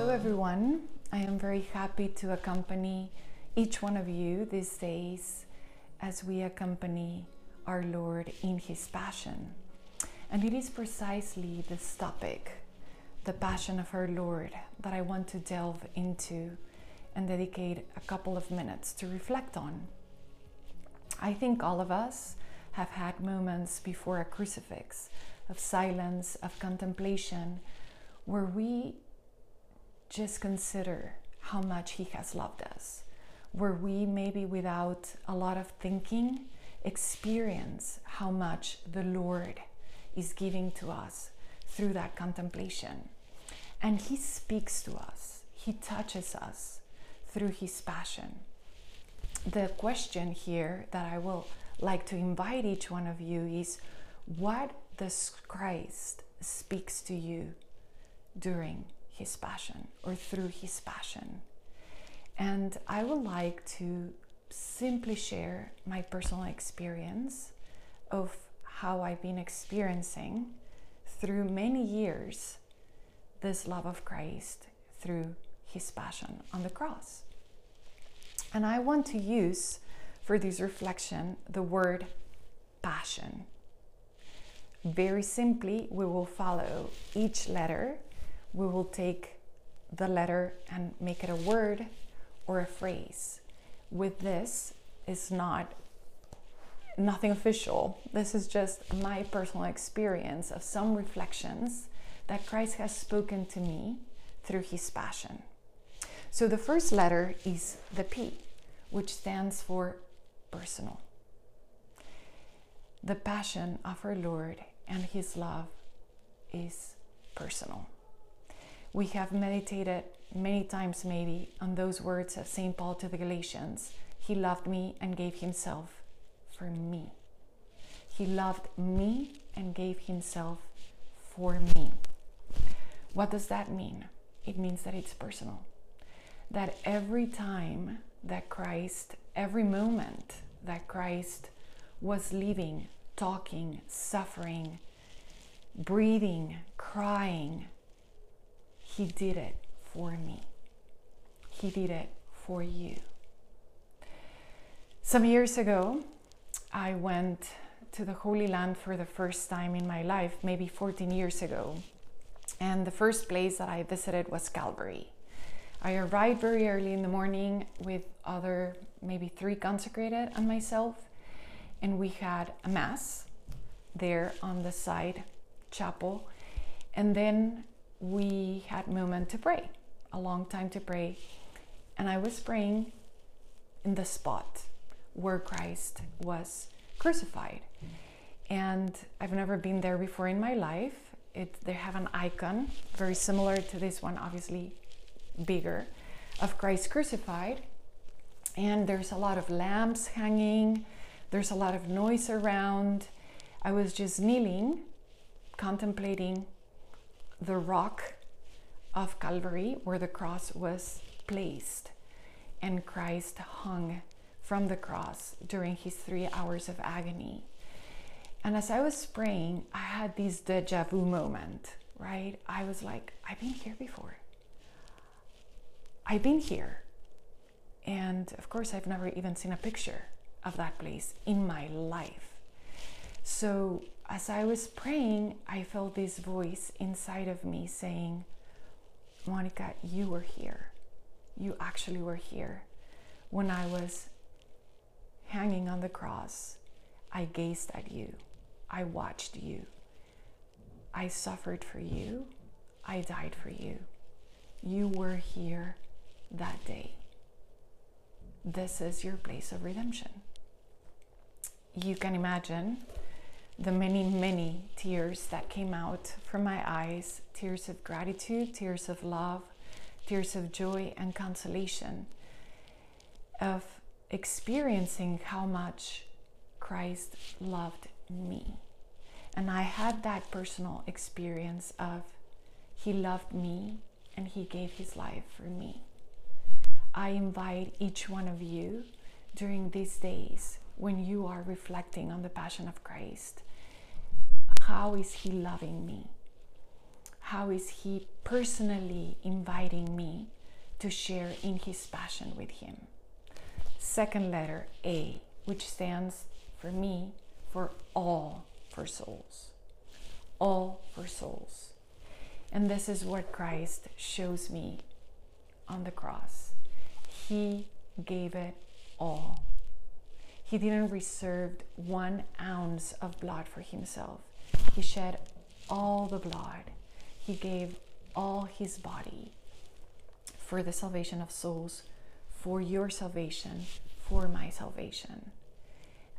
Hello, everyone. I am very happy to accompany each one of you these days as we accompany our Lord in His Passion. And it is precisely this topic, the Passion of our Lord, that I want to delve into and dedicate a couple of minutes to reflect on. I think all of us have had moments before a crucifix of silence, of contemplation, where we just consider how much He has loved us, where we maybe without a lot of thinking experience how much the Lord is giving to us through that contemplation. And He speaks to us, He touches us through His passion. The question here that I will like to invite each one of you is what does Christ speaks to you during his passion or through his passion. And I would like to simply share my personal experience of how I've been experiencing through many years this love of Christ through his passion on the cross. And I want to use for this reflection the word passion. Very simply, we will follow each letter we will take the letter and make it a word or a phrase. With this, it's not nothing official. This is just my personal experience of some reflections that Christ has spoken to me through his passion. So the first letter is the P, which stands for personal. The passion of our Lord and his love is personal. We have meditated many times, maybe, on those words of St. Paul to the Galatians He loved me and gave Himself for me. He loved me and gave Himself for me. What does that mean? It means that it's personal. That every time that Christ, every moment that Christ was living, talking, suffering, breathing, crying, he did it for me. He did it for you. Some years ago, I went to the Holy Land for the first time in my life, maybe 14 years ago. And the first place that I visited was Calvary. I arrived very early in the morning with other, maybe three consecrated and myself, and we had a mass there on the side chapel. And then we had moment to pray, a long time to pray. And I was praying in the spot where Christ was crucified. And I've never been there before in my life. It, they have an icon very similar to this one, obviously bigger, of Christ crucified. And there's a lot of lamps hanging, there's a lot of noise around. I was just kneeling, contemplating the rock of Calvary where the cross was placed and Christ hung from the cross during his three hours of agony. And as I was praying, I had this deja vu moment, right? I was like, I've been here before. I've been here. And of course, I've never even seen a picture of that place in my life. So as I was praying, I felt this voice inside of me saying, Monica, you were here. You actually were here. When I was hanging on the cross, I gazed at you. I watched you. I suffered for you. I died for you. You were here that day. This is your place of redemption. You can imagine the many, many tears that came out from my eyes tears of gratitude, tears of love, tears of joy and consolation, of experiencing how much Christ loved me. And I had that personal experience of He loved me and He gave His life for me. I invite each one of you during these days when you are reflecting on the passion of Christ how is He loving me? how is He personally inviting me to share in His passion with Him? Second letter, A, which stands for me for all for souls. All for souls. And this is what Christ shows me on the cross. He gave it all. He didn't reserve one ounce of blood for himself. He shed all the blood. He gave all his body for the salvation of souls, for your salvation, for my salvation.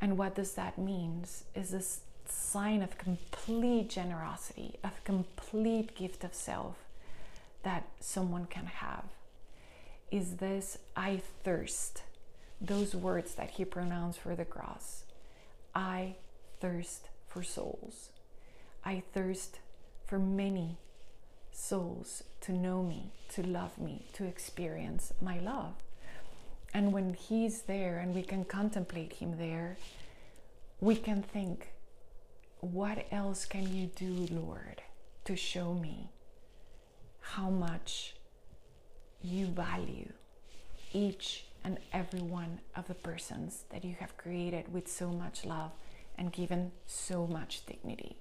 And what does that mean? Is this sign of complete generosity, of complete gift of self that someone can have. Is this I thirst? Those words that he pronounced for the cross. I thirst for souls. I thirst for many souls to know me, to love me, to experience my love. And when He's there and we can contemplate Him there, we can think, what else can you do, Lord, to show me how much you value each and every one of the persons that you have created with so much love and given so much dignity?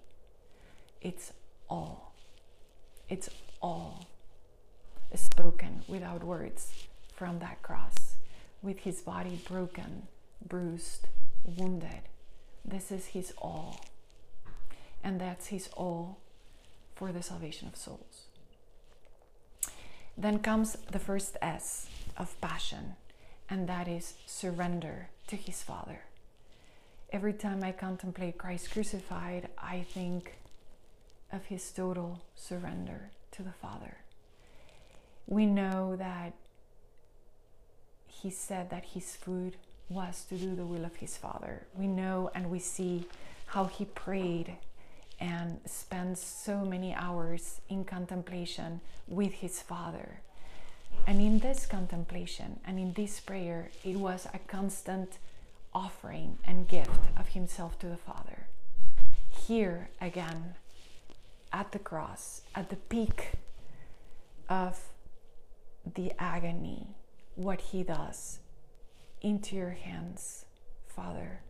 It's all. It's all spoken without words from that cross, with his body broken, bruised, wounded. This is his all. And that's his all for the salvation of souls. Then comes the first S of passion, and that is surrender to his Father. Every time I contemplate Christ crucified, I think of his total surrender to the Father. We know that he said that his food was to do the will of his Father. We know and we see how he prayed and spent so many hours in contemplation with his Father. And in this contemplation and in this prayer, it was a constant offering and gift of himself to the Father. Here again, at the cross, at the peak of the agony, what he does into your hands, Father,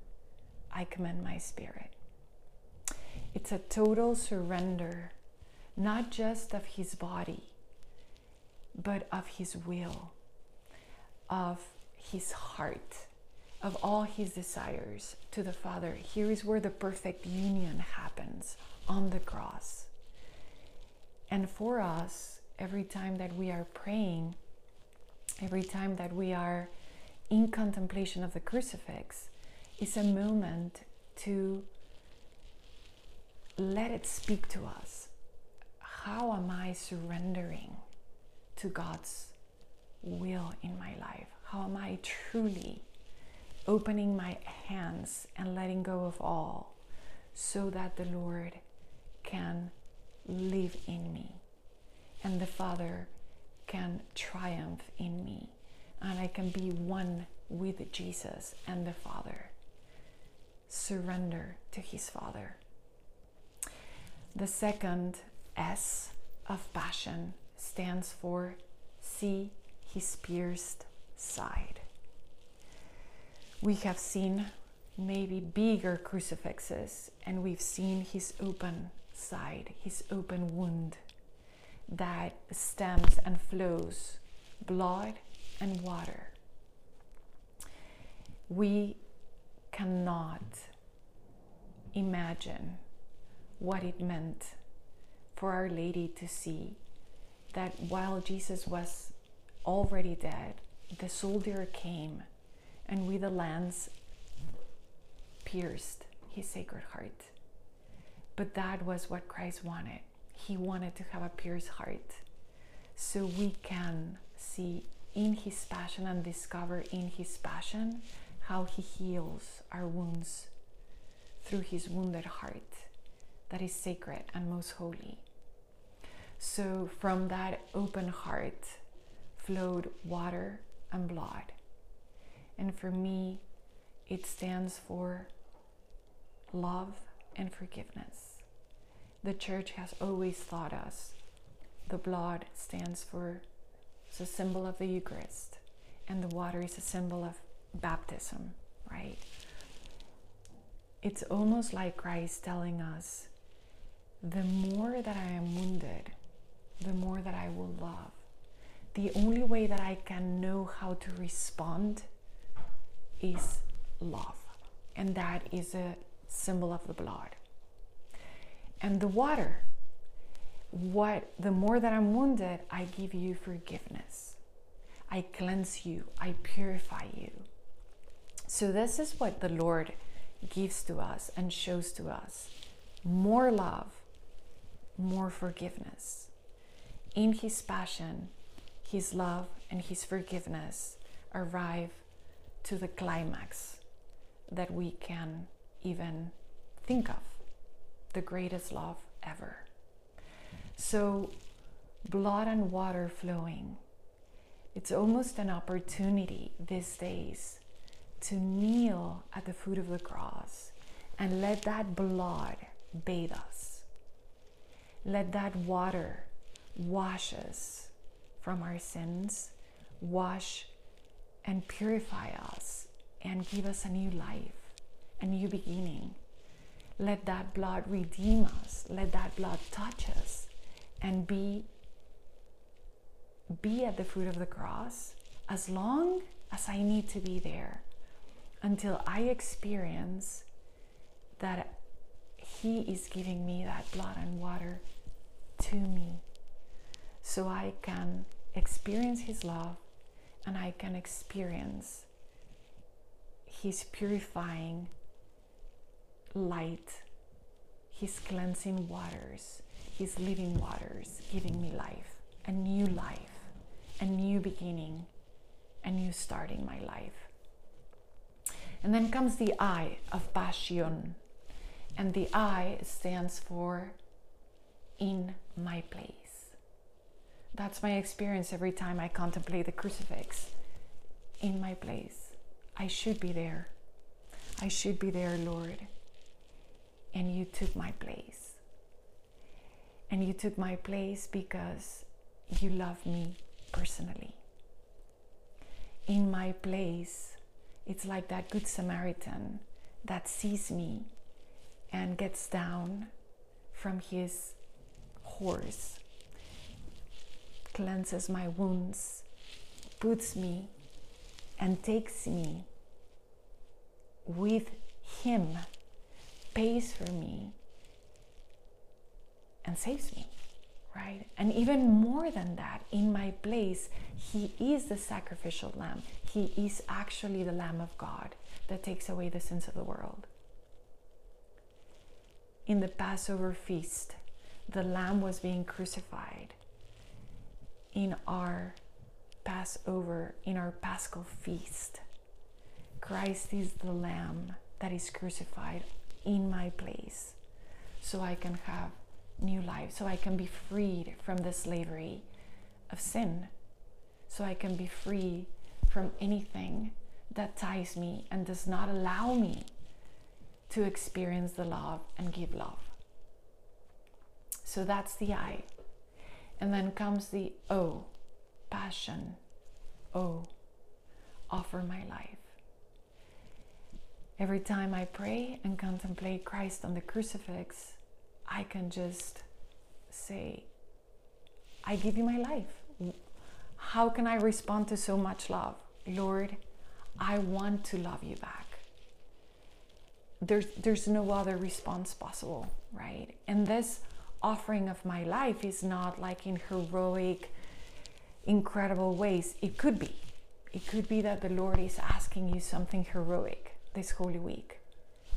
I commend my spirit. It's a total surrender, not just of his body, but of his will, of his heart, of all his desires to the Father. Here is where the perfect union happens on the cross. And for us, every time that we are praying, every time that we are in contemplation of the crucifix, is a moment to let it speak to us. How am I surrendering to God's will in my life? How am I truly opening my hands and letting go of all so that the Lord can live in me and the Father can triumph in me and I can be one with Jesus and the Father? Surrender to His Father. The second S of passion stands for see his pierced side. We have seen maybe bigger crucifixes and we've seen his open side, his open wound that stems and flows blood and water. We cannot imagine what it meant for Our Lady to see that while Jesus was already dead, the soldier came and with a lance pierced his sacred heart. But that was what Christ wanted. He wanted to have a pierced heart so we can see in his passion and discover in his passion how he heals our wounds through his wounded heart that is sacred and most holy. So from that open heart flowed water and blood. And for me, it stands for love and forgiveness. The church has always taught us the blood stands for a symbol of the Eucharist, and the water is a symbol of baptism, right? It's almost like Christ telling us the more that I am wounded, the more that I will love. The only way that I can know how to respond is love, and that is a symbol of the blood. And the water, what the more that I'm wounded, I give you forgiveness. I cleanse you, I purify you. So this is what the Lord gives to us and shows to us. More love, more forgiveness. In his passion, his love and his forgiveness arrive to the climax that we can even think of the greatest love ever. So, blood and water flowing, it's almost an opportunity these days to kneel at the foot of the cross and let that blood bathe us. Let that water wash us from our sins, wash and purify us, and give us a new life, a new beginning. Let that blood redeem us. Let that blood touch us and be be at the foot of the cross as long as I need to be there until I experience that He is giving me that blood and water to me so I can experience His love and I can experience His purifying light, His cleansing waters, His living waters, giving me life, a new life, a new beginning, a new start in my life. And then comes the I of Passion. And the I stands for in my place. That's my experience every time I contemplate the crucifix. In my place. I should be there. I should be there, Lord. And you took my place. And you took my place because you love me personally. In my place, it's like that Good Samaritan that sees me and gets down from his horse, cleanses my wounds, puts me and takes me with him, pays for me, and saves me right? And even more than that, in my place, He is the sacrificial lamb. He is actually the Lamb of God that takes away the sins of the world. In the Passover feast, the lamb was being crucified. In our Passover, in our Paschal feast, Christ is the lamb that is crucified in my place so I can have new life, so I can be freed from the slavery of sin, so I can be free from anything that ties me and does not allow me to experience the love and give love. So that's the I. And then comes the O, passion. O, offer my life. Every time I pray and contemplate Christ on the crucifix, I can just say, I give you my life. How can I respond to so much love? Lord, I want to love you back. There's, there's no other response possible, right? And this offering of my life is not like in heroic, incredible ways. It could be. It could be that the Lord is asking you something heroic this Holy Week.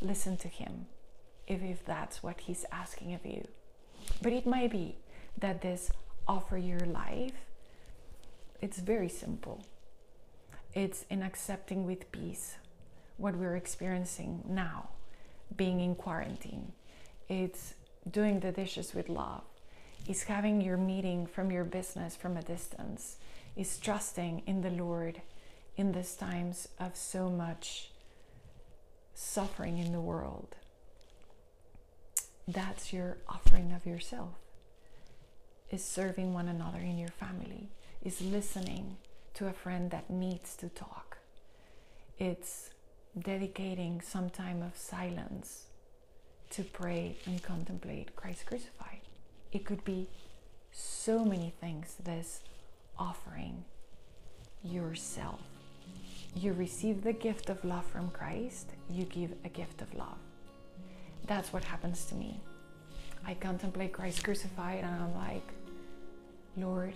Listen to Him if, if that's what he's asking of you. But it might be that this offer your life, it's very simple. It's in accepting with peace what we're experiencing now, being in quarantine. It's doing the dishes with love. is having your meeting from your business from a distance. is trusting in the Lord in these times of so much suffering in the world that's your offering of yourself. is serving one another in your family, is listening to a friend that needs to talk. It's dedicating some time of silence to pray and contemplate Christ crucified. It could be so many things, this offering yourself. You receive the gift of love from Christ, you give a gift of love. That's what happens to me. I contemplate Christ crucified and I'm like, Lord,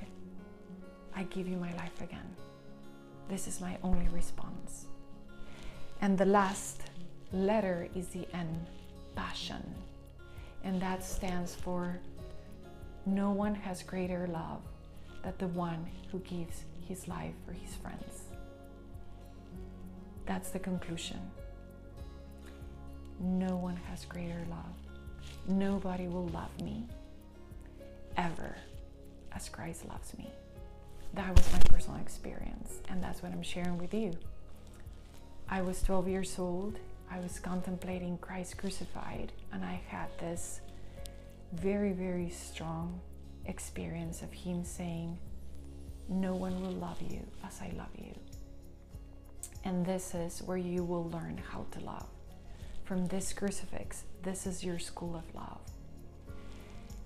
I give you my life again. This is my only response. And the last letter is the N, passion. And that stands for no one has greater love than the one who gives his life for his friends. That's the conclusion. No one has greater love. Nobody will love me ever as Christ loves me. That was my personal experience, and that's what I'm sharing with you. I was 12 years old. I was contemplating Christ crucified, and I had this very, very strong experience of Him saying, No one will love you as I love you. And this is where you will learn how to love. From this crucifix, this is your school of love.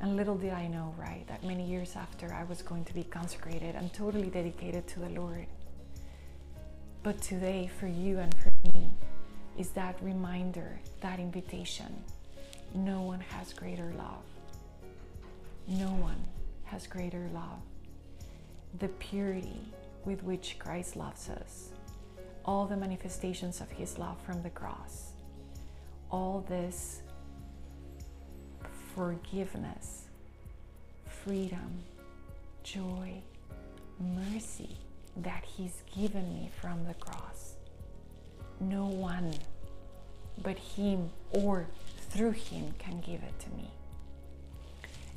And little did I know, right, that many years after I was going to be consecrated and totally dedicated to the Lord. But today, for you and for me, is that reminder, that invitation. No one has greater love. No one has greater love. The purity with which Christ loves us, all the manifestations of his love from the cross, all this forgiveness, freedom, joy, mercy that He's given me from the cross. No one but Him or through Him can give it to me.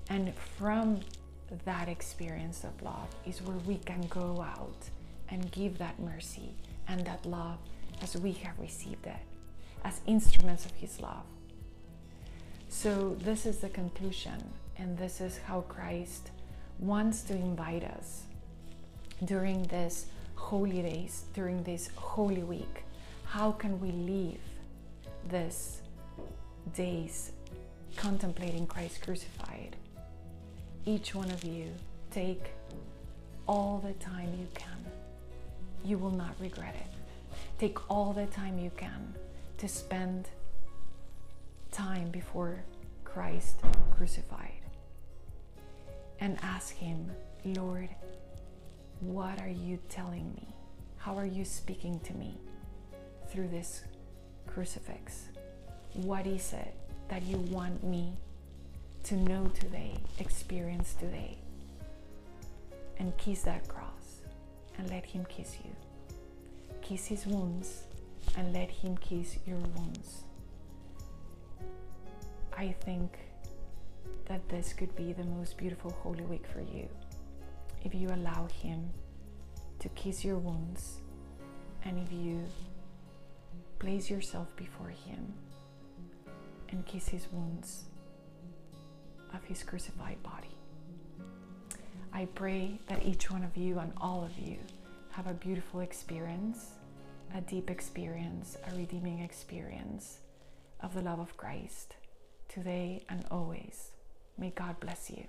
And from that experience of love is where we can go out and give that mercy and that love as we have received it, as instruments of His love. So, this is the conclusion, and this is how Christ wants to invite us during this holy days, during this holy week. How can we leave this days contemplating Christ crucified? Each one of you take all the time you can. You will not regret it. Take all the time you can to spend time before Christ crucified and ask Him, Lord, what are you telling me? How are you speaking to me through this crucifix? What is it that you want me to know today, experience today? And kiss that cross and let Him kiss you. Kiss His wounds and let Him kiss your wounds. I think that this could be the most beautiful Holy Week for you if you allow Him to kiss your wounds and if you place yourself before Him and kiss His wounds of His crucified body. I pray that each one of you and all of you have a beautiful experience, a deep experience, a redeeming experience of the love of Christ today and always. May God bless you.